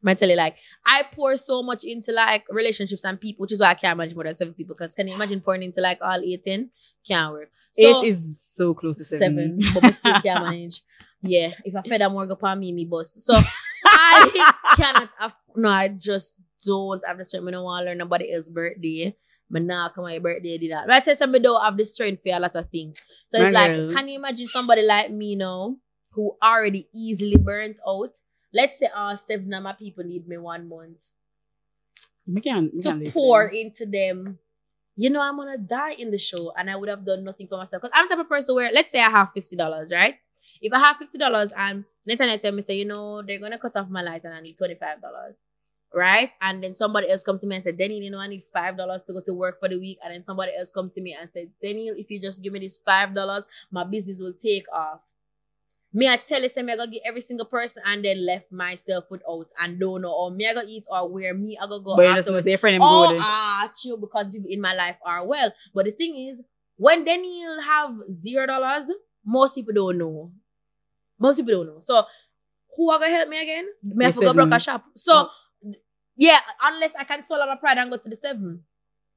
I tell you, like, I pour so much into like relationships and people, which is why I can't manage more than seven people. Because can you imagine pouring into like all 18? Can't work. So, Eight is so close to seven. seven, but we still can't [laughs] manage. Yeah, if I fed a more go upon me, me boss. So [laughs] I cannot. Aff- no, I just don't have the strength. I don't want to learn nobody else's birthday. But now come my birthday did that. But I tell you something, don't have the strength for a lot of things. So it's My like, girl. can you imagine somebody like me now who already easily burnt out? Let's say all seven of my people need me one month We can, we to pour with into them. You know, I'm gonna die in the show, and I would have done nothing for myself. Because I'm the type of person where, let's say I have fifty dollars, right? If I have fifty dollars, and they tell me, say, you know, they're gonna cut off my light, and I need twenty five dollars, right? And then somebody else come to me and said, Daniel, you know, I need five dollars to go to work for the week, and then somebody else come to me and said, Daniel, if you just give me this five dollars, my business will take off. Me, I tell you, say me, I go get every single person and then left myself without and don't know, or me, I go eat or where me, I go go But afterwards. friend Oh, ah, true, because people in my life are well. But the thing is, when Daniel have zero dollars, most people don't know. Most people don't know. So, who are gonna help me again? Me I to go seven. broke a shop. So, yeah, unless I can swallow my pride and go to the seven.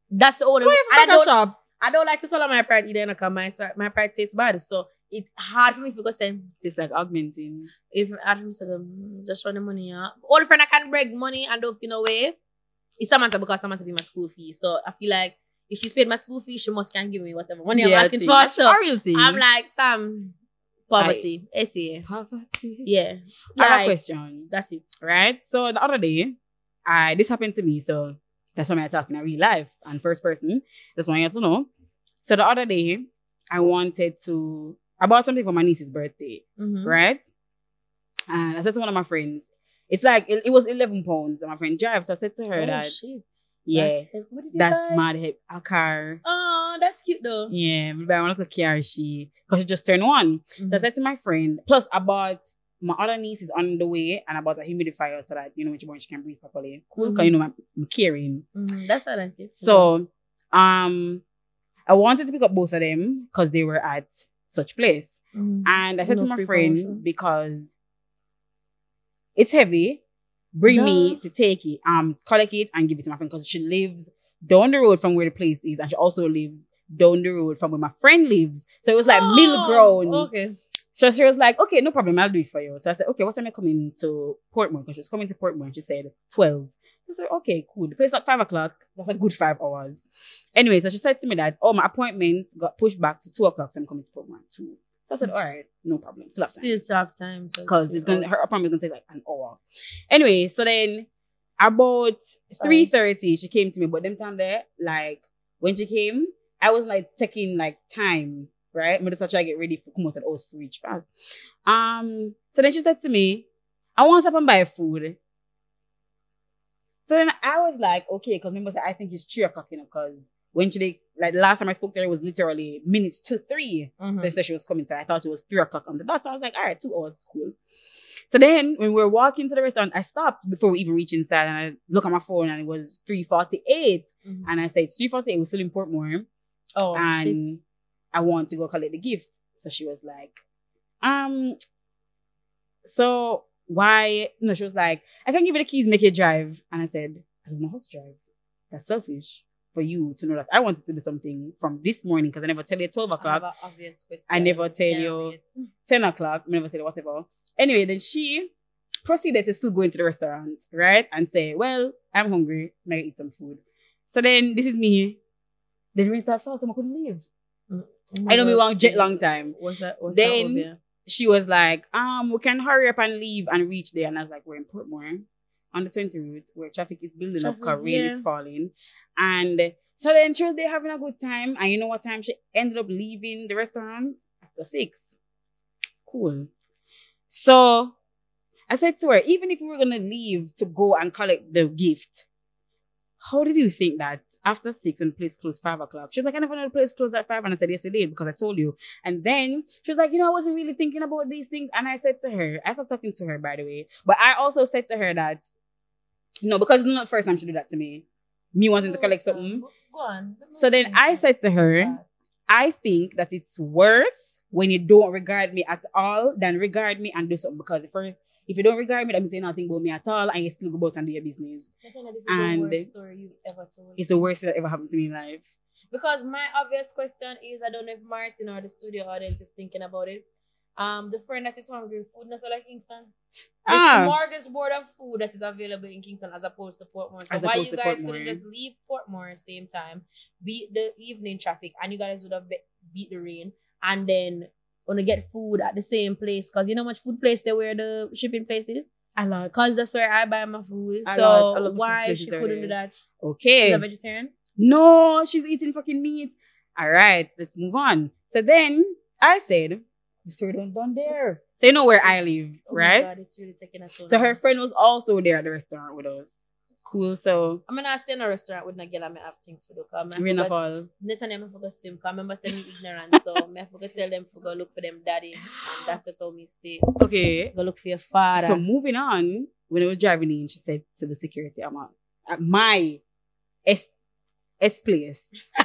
That's the only. So way. I don't. shop, I don't like to swallow my pride either. Because my my pride tastes bad. So it's hard for me to go say it's like augmenting. if hard for me to go "Mm, just run the money. Yeah. Only friend I can break money and don't feel no way is Samantha because Samantha be my school fee. So I feel like if she's paid my school fee, she must can give me whatever money I'm asking for. So a. I'm like, Sam, poverty. It's here. poverty. Yeah. I have a Like, question. that's it. right? So the other day, I this happened to me, so that's why I'm talking in real life and first person. That's why I have to know. So the other day, I wanted to I bought something for my niece's birthday, Mhm. right? And I said to one of my friends, it's like it, it was eleven pounds, and my friend drives. So I said to her Oh, that, shit. yeah, That's, what that's mad hip a car. Oh, that's cute though. Yeah, but I want to car she because she just turned one. So I Mhm. said to my friend, plus I bought my other niece is on the way and I bought a humidifier so that you know when she born she can breathe properly. Cool, because you know I'm, I'm caring. Mhm. That's a nice gift. So um I wanted to pick up both of them because they were at such place. Mhm. And I said No to my friend promotion. because it's heavy, bring me to take it, um, collect it and give it to my friend because she lives down the road from where the place is, and she also lives down the road from where my friend lives. So it was like middle Oh, ground. Okay. So she was like, okay, no problem, I'll do it for you. So I said, okay, what time are you coming to Portmore? Because she was coming to Portmore and she said 12. I said, okay, cool. The place at five o'clock. That's a good five hours. Anyway, so she said to me that, oh, my appointment got pushed back to two o'clock, so I'm coming to Portmore at two. So I said, all right, no problem. Still have time Still have time. because it's gonna her appointment gonna take like an hour. Anyway, so then about three thirty, she came to me, but them time there, like when she came, I was like taking like time, right? I'm just try to get ready for come out and free reach fast. Um, so then she said to me, I want to stop and buy food. So then I was like, okay, because remember, I think it's three o'clock, you know, because when she like last time I spoke to her, it was literally minutes to three. Mhm. They said she was coming, so I thought it was three o'clock on the dot. So I was like, all right, two hours, cool. So then when we were walking to the restaurant, I stopped before we even reached inside and I look at my phone and it was 348. Mhm. And I said, it's 348, we're still in Portmore. Oh, and shit. I want to go collect the gift. So she was like, um, so why? No, she was like, I can give you the keys, make you drive. And I said, I don't know how to drive. That's selfish for you to know that I wanted to do something from this morning because I never tell you 12 o'clock. obvious question. I never tell you. 10 o'clock, I never said whatever. Anyway, then she proceeded to still go into the restaurant, right? And say, Well, I'm hungry, may I eat some food. So then this is me Then rain started falling, so I couldn't leave. Oh I know me oh one jet long time. What's that? What's Then- that? She was like, um, we can hurry up and leave and reach there. And I was like, we're in Portmore on the 20 route where traffic is building up Traffic, because rain yeah. is falling. And so then she was there having a good time. And you know what time she ended up leaving the restaurant? After six. Cool. So I said to her, even if we were going to leave to go and collect the gift, how did you think that after six when the place closed five o'clock? She was like, I never know the place closed at five. And I said, yes, it did because I told you. And then she was like, you know, I wasn't really thinking about these things. And I said to her, I stopped talking to her, by the way. But I also said to her that, no, because it's not the first time she did that to me. Me wanting to oh, collect something. Go on. So then I said to her, I think that it's worse when you don't regard me at all than regard me and do something. Because the first, if you don't regard me, that means you nothing about me at all and you still go about and do your business. This is And- the worst story you've ever told. It's the worst thing that ever happened to me in life. Because my obvious question is, I don't know if Martin or the studio audience is thinking about it. Um, the friend that is hungry, food not so like Kingston. The Ah. smorgasbord of food that is available in Kingston as opposed to Portmore. So As why you guys couldn't just leave Portmore at the same time, beat the evening traffic, and you guys would have be- beat the rain, and then gonna get food at the same place because you know how much food place there where the shipping place is. I love Because that's where I buy my food. A so lot- a lot of food why she couldn't do that? Okay. She's a vegetarian. No, she's eating fucking meat. All right, let's move on. So then I said, the story don't done there. So you know where I live, Oh right? God, really a. So her friend was also there at the restaurant with us. Cool. So I'm gonna stay in a restaurant with Nagel and I have things do. Cause I rain of forgot- all. Next time I forgot swim. Cause I remember saying me ignorant. so I forgot tell them to go look for them daddy. And that's just how me stay. Okay. Go look for your father. So moving on, when I was driving in, she said to the security, I'm at, at my S S place. [laughs]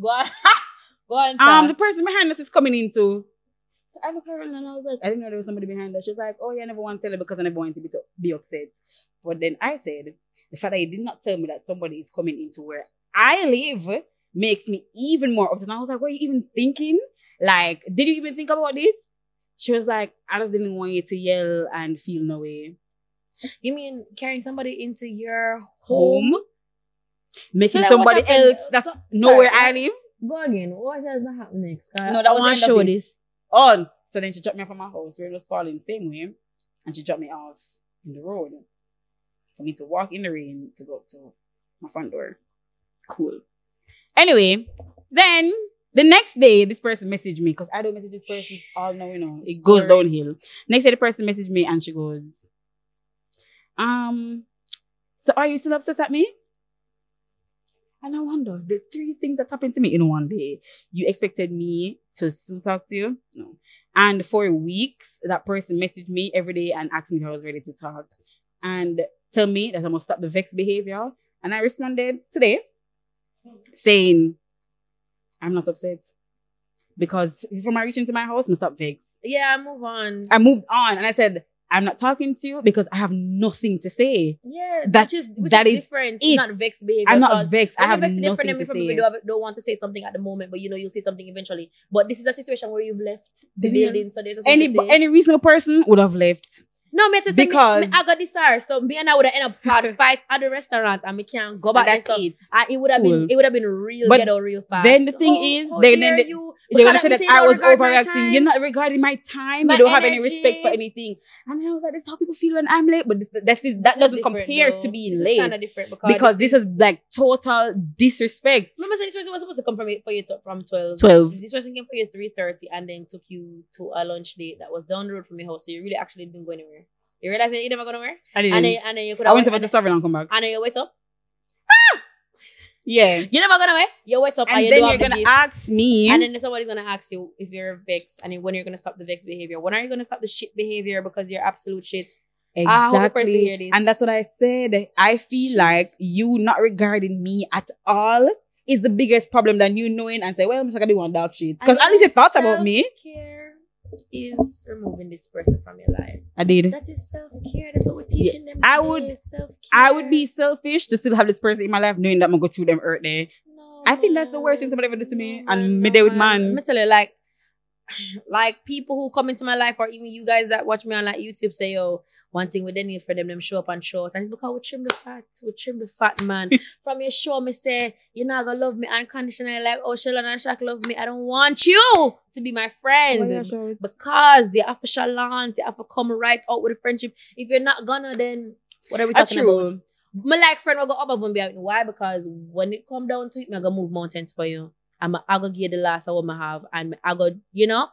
go on. [laughs] go on. Um, the person behind us is coming into. So I looked around and I was like, I didn't know there was somebody behind us. She's like, oh yeah, I never want to tell her because I never want to be, be upset. But then I said, the fact that you did not tell me that somebody is coming into where I live makes me even more upset. And I was like, what are you even thinking? Like, did you even think about this? She was like, I just didn't want you to yell and feel no way. you mean carrying somebody into your home? Home. Making So somebody else that's So- know where sorry, I live. Go again. What has not happened next? 'Cause No, that I was wanna the end of show it. this. On. So then she dropped me off at my house. Rain was falling same way. And she dropped me off in the road for me to walk in the rain to go up to my front door. Cool. Anyway, then the next day, this person messaged me because I don't message this person all now, you know, it goes downhill. Next day, the person messaged me and she goes, um, so are you still obsessed at me? And I wonder, the three things that happened to me in one day. You expected me to still talk to you? No. And for weeks, that person messaged me every day and asked me if I was ready to talk and tell me that I must stop the vex behavior. And I responded today saying, I'm not upset. Because from my reaching to my house, must stop vex. Yeah, move on. I moved on and I said, I'm not talking to you because I have nothing to say. yeah, That- which is which that is different. it. It's not vex behavior. I'm not vexed. I have you vex nothing different, and to say. don't, don't want to say something at the moment, but you know you'll say something eventually. But this is a situation where you've left the Yeah. building, so there's Any, to say. any reasonable person would have left. no, me to say because- me, me, I got this hour, so me and I would have ended up fight, [laughs] fight at the restaurant, and we can't go back. That's So it. uh, it would have Cool. been it would have been real But ghetto real fast. then the thing How- is, they- dare then they- you They're gonna say that I was overreacting. You're not regarding my time. My you don't have any respect for anything. And I was like, this is how people feel when I'm late. But this, that is that This is doesn't compare though. to being This late kind of different because, because this is like total disrespect. Remember, so this person was supposed to come from for you to, from twelve. 12. This person came for you three thirty and then took you to a lunch date that was down the road from your house. So you really actually didn't go anywhere. You realize that you never go nowhere, I didn't. and then and then you could I have went to the server and come back. and then you wait up. Ah! Yeah. you're never go nowhere. Eh? You wait up and, And you then you're have gonna ask me. And then somebody's gonna ask you if you're a vexed and when you're gonna stop the vex behavior. When are you gonna stop the shit behavior because you're absolute shit? I hope person hear Exactly. And that's what I said. I feel Shit. like you not regarding me at all is the biggest problem than you knowing and say, well, I'm just gonna be one dark shit. Because at least you thought about me. Self-care is removing this person from your life. I did. That is self care. That's what we're teaching them. I would- self-care. I would be selfish to still have this person in my life knowing that I'm gonna go through them hurt there. No, I think that's the worst thing somebody ever did to me. no, And man, me no, there with man. man. Let me tell you, like, [sighs] like people who come into my life or even you guys that watch me on like YouTube say, yo, one thing we didn't need for them, them show up and short. And it's because we trim the fat. We trim the fat, man. [laughs] From your show, me say, you're not gonna love me unconditionally like oh Shalon and Shaq love me. I don't want you to be my friend. Because you have to chalant, you have to come right out with a friendship. If you're not gonna, then what are we talking about? My like friend will go up and be out. Why? Because when it come down to it, me gonna move mountains for you. I'm I gonna give you the last of what I have, and I go, you know,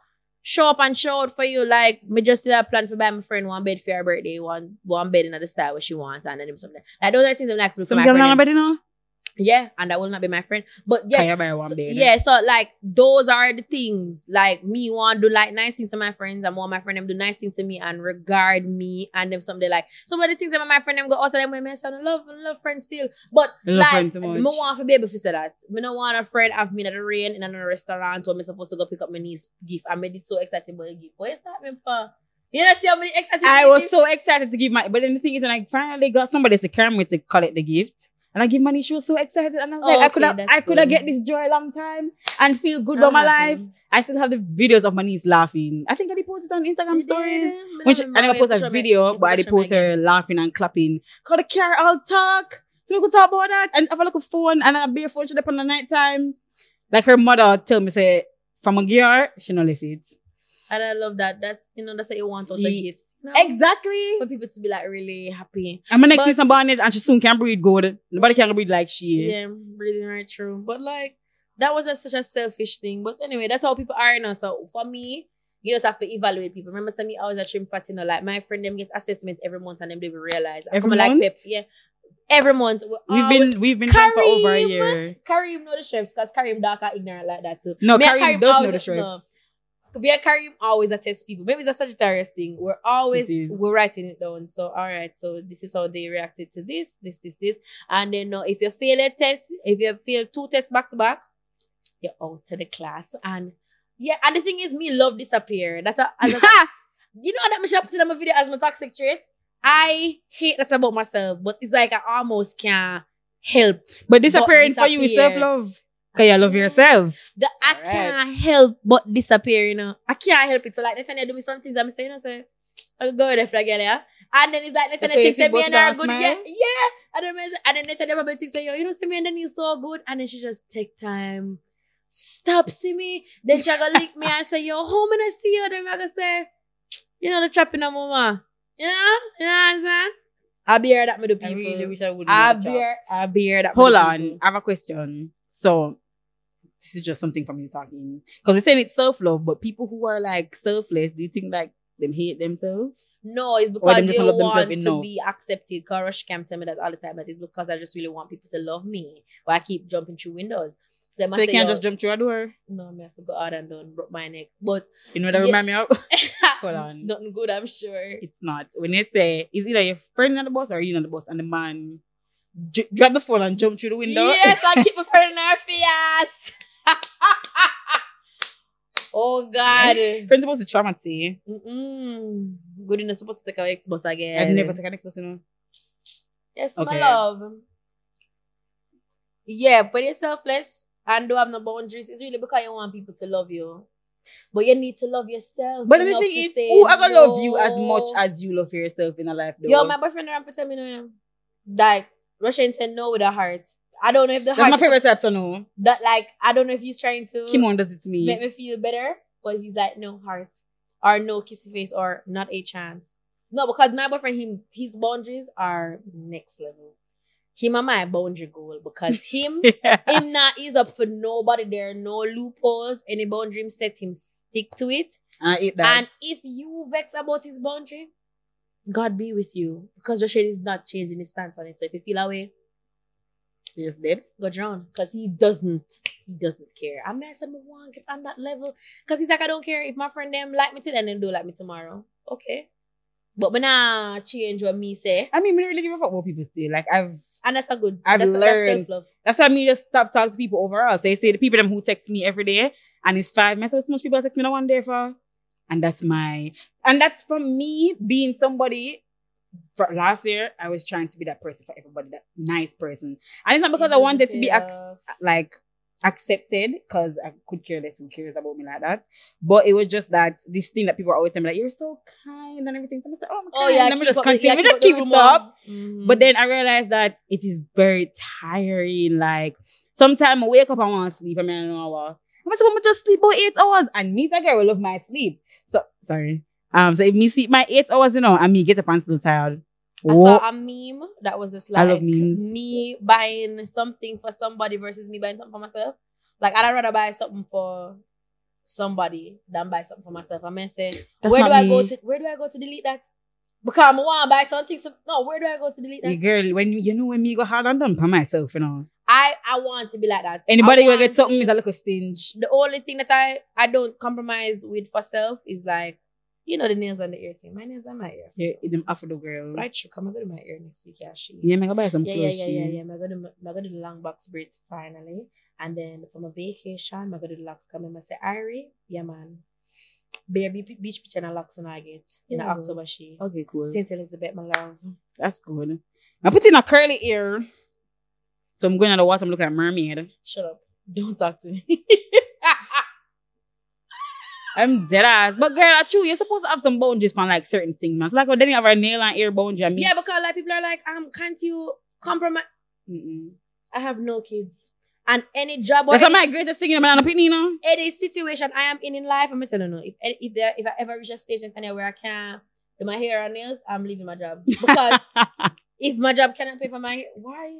show up and show out for you. Like me just did a plan for buy my friend one bed for her birthday, one one bed in the style what she wants, and then something. Like those are things I'm like for Some my girl friend. not nobody know. Yeah, and that will not be my friend. But yes, Can you buy one so- yeah, so like those are the things. Like me want to do like nice things to my friends, and want my friend them do nice things to me and regard me and them something like some of the things that my friend them go oh, also them when I say I love love friends still. But like friends too much. me want to be able to say that. Me no want a friend have me in the rain in another restaurant where me supposed to go pick up my niece gift. I made it so excited about the gift. What is that mean for? You know see how many excited I was gift? so excited to give my, but then the thing is when I finally got somebody to carry me to collect the gift, and I give money, she was so excited, and I was Oh, like, I could have, I could have get this joy a long time and feel good about my life. I still have the videos of my niece laughing. I think I did post on Instagram stories. Which I never You post a video, but I did post her laughing and clapping. Cause the car all talk. So we could talk about that and have a look at phone and a bare phone should up on the night time. Like her mother tell me say from a gear, she no left it. And I love that. That's you know that's what you want out of Ye- gifts. You know? Exactly. For people to be like really happy. And my next But- niece is born it and she soon can breathe good. Nobody can breathe like she. Yeah, breathing right through. But like that was a, such a selfish thing. But anyway, that's how people are now. So for me, you just have to evaluate people. Remember, some me I was a trim fat, you know, like my friend them get assessment every month and them they will realize. Every I'm month? like pep, yeah. Every month. We We've always- been we've been friends for over a Kareem! year. Kareem know the shrimps because Kareem dark and ignorant like that too. No, Me and Kareem does know always- the no. Me and Kareem always attest people. Maybe it's a Sagittarius thing. We're always we're writing it down. So all right, so this is how they reacted to this, this, this, this, and then uh, if you fail a test, if you fail two tests back to back, you're out to the class. And yeah, and the thing is, me love disappear. That's a, [laughs] as a you know that should put in my video as my toxic trait. I hate that about myself, but it's like I almost can't help But disappearing for you is self love. Cause you love yourself. that I Alright. can't help but disappear, you know. I can't help it. So like Natanya do me some things I'm saying, I say, I'll go with the girl, yeah. And then it's like Natanya So you thinks think that me and of her are good. smile? Yeah, yeah. And then, me- and then Natanya probably thinks, yo, you know, see me and then he's so good. And then she just take time. Stop, see me. Then she gonna lick me [laughs] and say, yo, how many I see you? Then I gonna say, you know, the chopping of mama. You know? You know what I'm saying? I'll be here that me do I people. really wish I would. I'll be here, I'll be here that Hold on, people. I have a question. So this is just something from you talking because we're saying it's self love, but people who are like selfless, do you think like them hate themselves? No, it's because they want to enough. be accepted. Because Rush Cam tell me that all the time. It's because I just really want people to love me. Or I keep jumping through windows. So, I So they can't just jump through a door. No, me I forgot hard and done, broke my neck. But You know that Yeah. remind me of? [laughs] Hold on. nothing good, I'm sure. It's not. When they say it's either your friend on the bus or you on the bus, and the man j- drop the phone and jump through the window. Yes, I keep [laughs] my friend in her face. Oh God. Friends supposed to traumatise. Mm-mm. Good enough supposed to take our ex boss again. I've never taken an express, you know. Yes, Okay. my love. Yeah, but you're selfless and don't have no boundaries. It's really because you want people to love you. But you need to love yourself. But the thing is, say who ever love you as much as you love yourself in a life? Though? Yo, my boyfriend around for tell me no. Like, Russian said no with a heart. I don't know if the heart. That's my favorite type, so no. that like I don't know if he's trying to Kimon does it to me. make me feel better, but he's like no heart or no kissy face or not a chance. No, because my boyfriend, him, his boundaries are next level. Him and my boundary goal because [laughs] him, him not is up for nobody. There are no loopholes. Any boundary him set, him stick to it. I eat that. And if you vex about his boundary, God be with you because Rashid is not changing his stance on it. So if you feel that You're just dead. go drown because he doesn't he doesn't care i mean someone want get on that level because he's like i don't care if my friend them like me today and then do like me tomorrow okay but me nah change what me say I mean, we don't really give a fuck what people say. Like I've and that's a good I've that's, learned- that's That's why me just stop talking to people overall. So you say the people them who text me every day and it's five messages, so much people text me in one day for. And that's my and that's from me being somebody for last year, I was trying to be that person for everybody, that nice person. And it's not because I wanted to be ac- like accepted because I could care less who cares about me like that. But it was just that this thing that people are always telling me like, you're so kind and everything. So I'm like, oh, I'm Oh yeah, Let me just continue. Let me just keep it up. Mhm. But then I realized that it is very tiring. Like sometimes I wake up and want to sleep. I mean, I don't know. I'm I'm just sleep about eight hours. And me, as a girl, will love my sleep. So sorry. Um, so if me sleep my eight hours, you know, and me get up and still tired. I Whoa. saw a meme that was just like me buying something for somebody versus me buying something for myself. Like I'd rather buy something for somebody than buy something for myself. I may say, That's where do not I go to where do I go to delete that? Because I want to buy something. So, no, where do I go to delete that? girl, when you, you know when me go hard on them for myself, you know. I I want to be like that. Anybody want get something is a little stinge. the only thing that I I don't compromise with for self is like you know the nails and the ear thing. My nails and my ear. Yeah, them after the girl. Right, sure. Come, I'm gonna do my ear next week. Yeah, she. Yeah, me go buy some yeah, clothes. yeah, yeah, yeah, yeah. I'm gonna do, I'm gonna do the long box braids finally, and then for my vacation, I'm gonna do the locks. Come and I say, Irie, yeah, man. Bear beach, beach picture and locks when I get in Yeah. October. She Okay, cool. Saint Elizabeth, my love. That's good. I put in a curly ear. So I'm going to the water, I'm looking at mermaid. Shut up. Don't talk to me. [laughs] I'm dead ass. But girl, I true, you're supposed to have some boundaries on like certain things, man. So like, oh, then you have a nail and ear boundary. I mean, yeah, because like people are like, um, can't you compromise? Mm-mm. I have no kids, and any job or That's any my greatest thing in my opinion, you know. any situation I am in in life, I'm telling you, if if there if I ever reach a stage in time where I can't do my hair and nails, I'm leaving my job [laughs] because if my job cannot pay for my hair, why?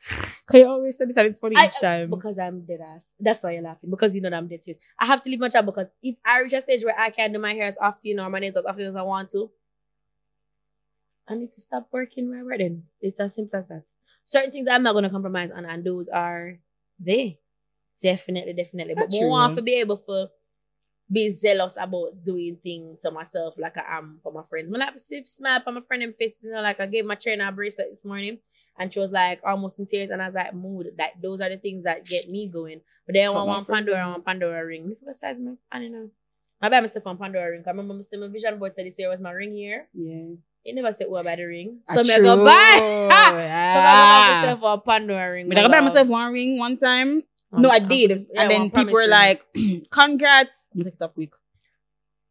[laughs] Cause you always say this and it's funny I- each time. Because I'm dead ass. That's why you're laughing. Because you know that I'm dead serious. I have to leave my job because if I reach a stage where I can't do my hair as often, you know, or my nails as often as I want to, I need to stop working where we're then. It's as simple as that. Certain things I'm not gonna compromise on, and those are they. Definitely, definitely. But That's I want true. to be able to be zealous about doing things to myself like I am for my friends. When I see smile on my friend in face, you know, like I gave my trainer a bracelet this morning and she was like almost in tears and I was like, mood. That those are the things that get me going. But then I want my one friend- Pandora, Pandora ring. Look at the size my I don't know. I buy myself one Pandora ring. I remember my my vision board said this year was my ring year. yeah. It never said I buy the ring. Ah, So me I go buy. [laughs] So I buy myself a Pandora ring. My I buy myself one ring one time. Um, no, I um, did. yeah, and then people were like, [clears throat] congrats. I'm gonna take it up quick.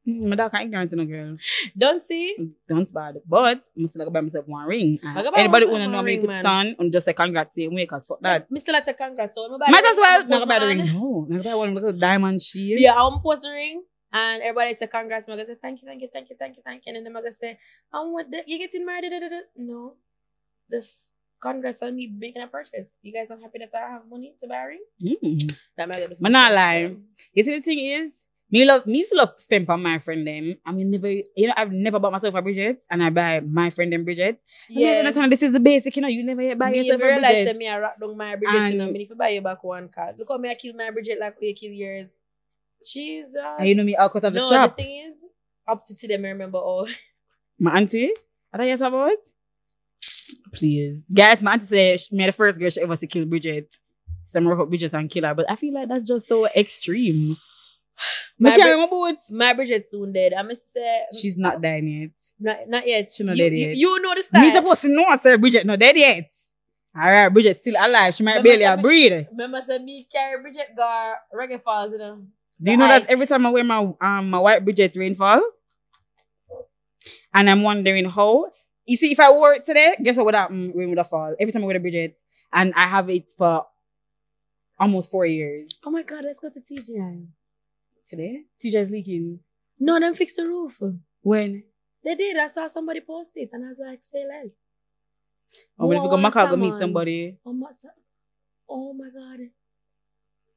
Mm, My dog can't ignorant in a girl. don't see. Don't bad. But I'm still like buy myself one ring. Anybody wanna know me man. son and just say congrats same way, cause fuck that. At a congrats. So when I buy Might as well I'm not buy the ring. No, not buy one little diamond shield. Yeah, I'm post the ring. And everybody say congrats. I'm gonna say thank you, thank you, thank you, thank you, thank you. And then I'm gonna say, um, what the, you getting married? No, this congrats on me making a purchase. You guys are happy that I have money to buy a ring? Mm. That am I gonna do for But not lie. You see, the thing is, me love, me still love spend on my friend them. I mean, never, you know, I've never bought myself a Bridget, and I buy my friend them Bridget. Yeah. And then this is the basic, you know, you never yet buy me yourself a realize Bridget. that me I rock down my Bridget, you know, And- me if you buy you back one card. Look how me I kill my Bridget like you kill yours. Jesus. And you know me out of the no, strap. the thing is, up to today, I remember all. [laughs] My auntie, I thought you said about Please. Guys, my auntie said she made the first girl she ever see kill Bridget. Some rough up Bridget and kill her. But I feel like that's just so extreme. My My carry Bri- my boots. My Bridget soon dead. I must say, She's not dying yet. not, not yet. She's not you, dead you, yet. you know the Me style. supposed to know, sir. Bridget not dead yet. All right, Bridget still alive. She might Remember barely a something- breathe. Remember, say me carry Bridget Gar reggae falls, you know. Do you know I- that every time I wear my um my white Bridget's rainfall? And I'm wondering how. You see, if I wore it today, guess what would happen? Rain would have fall. Every time I wear the Bridget, and I have it for almost four years. Oh my God, let's go to TGI. Today, TJ's leaking. No, them fix the roof. When? They did. I saw somebody post it, and I was like, say less. Oh, when if we go More Macau go meet somebody. Oh my, oh my God.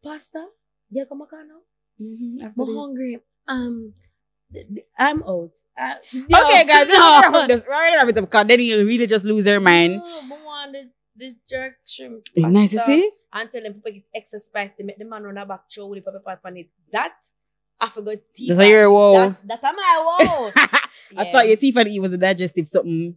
Pasta? Yeah, come on now. Mm-hmm, after I'm this. hungry. Um, I'm out. Uh, Okay, guys, no. [laughs] this right wrap it because then you really just lose your mind. No, I want the, the jerk shrimp. Eh, Nice to see. and tell them people get extra spicy, make the man run a back show with the pepper pot on it. That I forgot teeth. That's how you're. That, that am I wow. [laughs] I thought your teeth and eat was a digestive something.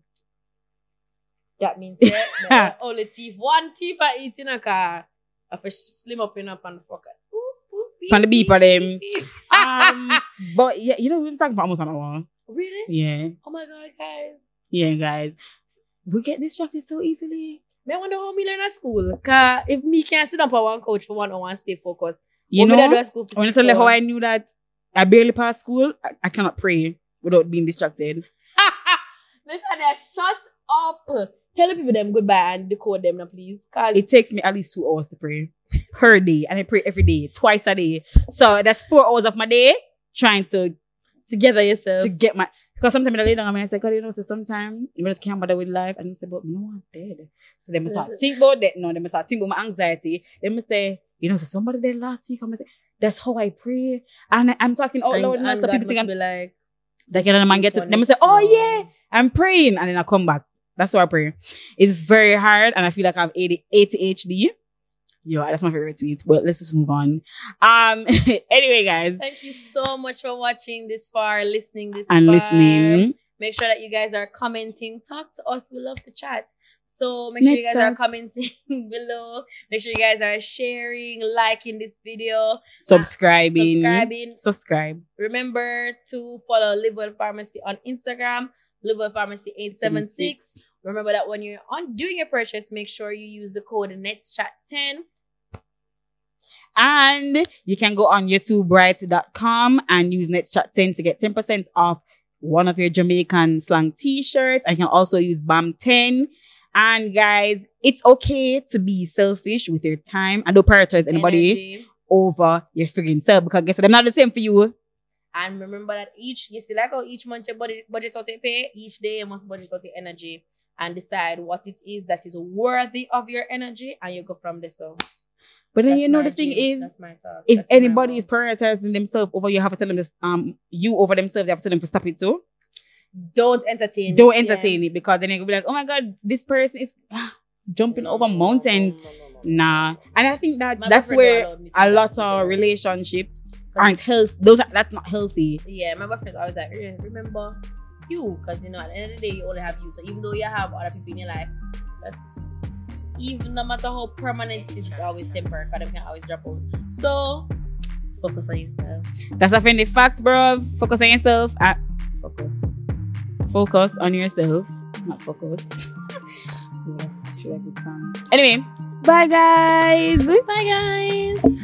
that means yeah, [laughs] yeah, only teeth. One teeth I eat in a car. I first slim up in up and fuck it. Pan the beep of them. [laughs] Um, but yeah, you know, we've been talking for almost an hour. really? Yeah. Oh my god, guys. Yeah, guys. We get distracted so easily. Me wonder how me learn at school. Cause if me can't sit up on one couch for one hour and stay focused, You what me da do know, at school for I want to tell you how? I knew that I barely passed school. I, I cannot pray without being distracted. [laughs] Nathaniel, shut up. Tell the people them goodbye and decode them now, please. Cause It takes me at least two hours to pray per day, and I pray every day, twice a day. So that's four hours of my day trying to together yourself. to get my. Because sometimes I lay down and I say, God, you know, so sometimes you just can't bother with life, and you say, but no, I'm dead. So then I start Yes. think about that. No, then I start think about my anxiety. Then I say, you know, so somebody dead last week. I'm say, that's how I pray, and I, I'm talking out loud now, and so God people think I'm be like, that kind of man get to them say, Oh yeah, I'm praying. And then I come back. That's what I pray. It's very hard and I feel like I have AD- ADHD. Yo, that's my favorite tweet. But let's just move on. Um [laughs] anyway, guys. Thank you so much for watching this far, listening this And far. listening. Make sure that you guys are commenting. Talk to us. We love to chat. So make sure you Next guys are commenting [laughs] below. Make sure you guys are sharing, liking this video, Subscribing. subscribing. Subscribe. Remember to follow Live Pharmacy on Instagram, Live Pharmacy 876. Remember that when you're on doing your purchase, make sure you use the code NETSCHAT10. And you can go on yuhtoobright.com and use NETSCHAT10 to get 10% off one of your Jamaican slang t-shirts. I can also use BAM10. And guys, it's okay to be selfish with your time and don't prioritize anybody Energy. over your friggin' self because guess what? They're not the same for you. And remember that each, you see, like how each month your budget, budget out your pay, each day you must budget out your energy and decide what it is that is worthy of your energy and you go from there. So, But then that's you know the thing is, That's my thought. if That's anybody is prioritizing themselves over you have to tell them this um you over themselves, you have to tell them to stop it too. don't entertain, Don't it, yeah. entertain it because then you'll be like, oh my god, this person is [gasps] jumping over mountains. No, no, no. Nah. And I think that My that's where allowed me to a lot of relationships aren't healthy. Those are that's not healthy. Yeah, my boyfriend always like, "Eh, remember you, because you know, at the end of the day, you only have you. So even though you have other people in your life, that's even no matter how permanent it is, it's always temporary. Because them can always drop out. So focus on yourself. That's a funny fact, bro. Focus on yourself. Uh, focus. Focus on yourself. Not focus. [laughs] That's actually a good song. Anyway, bye guys. Bye, guys.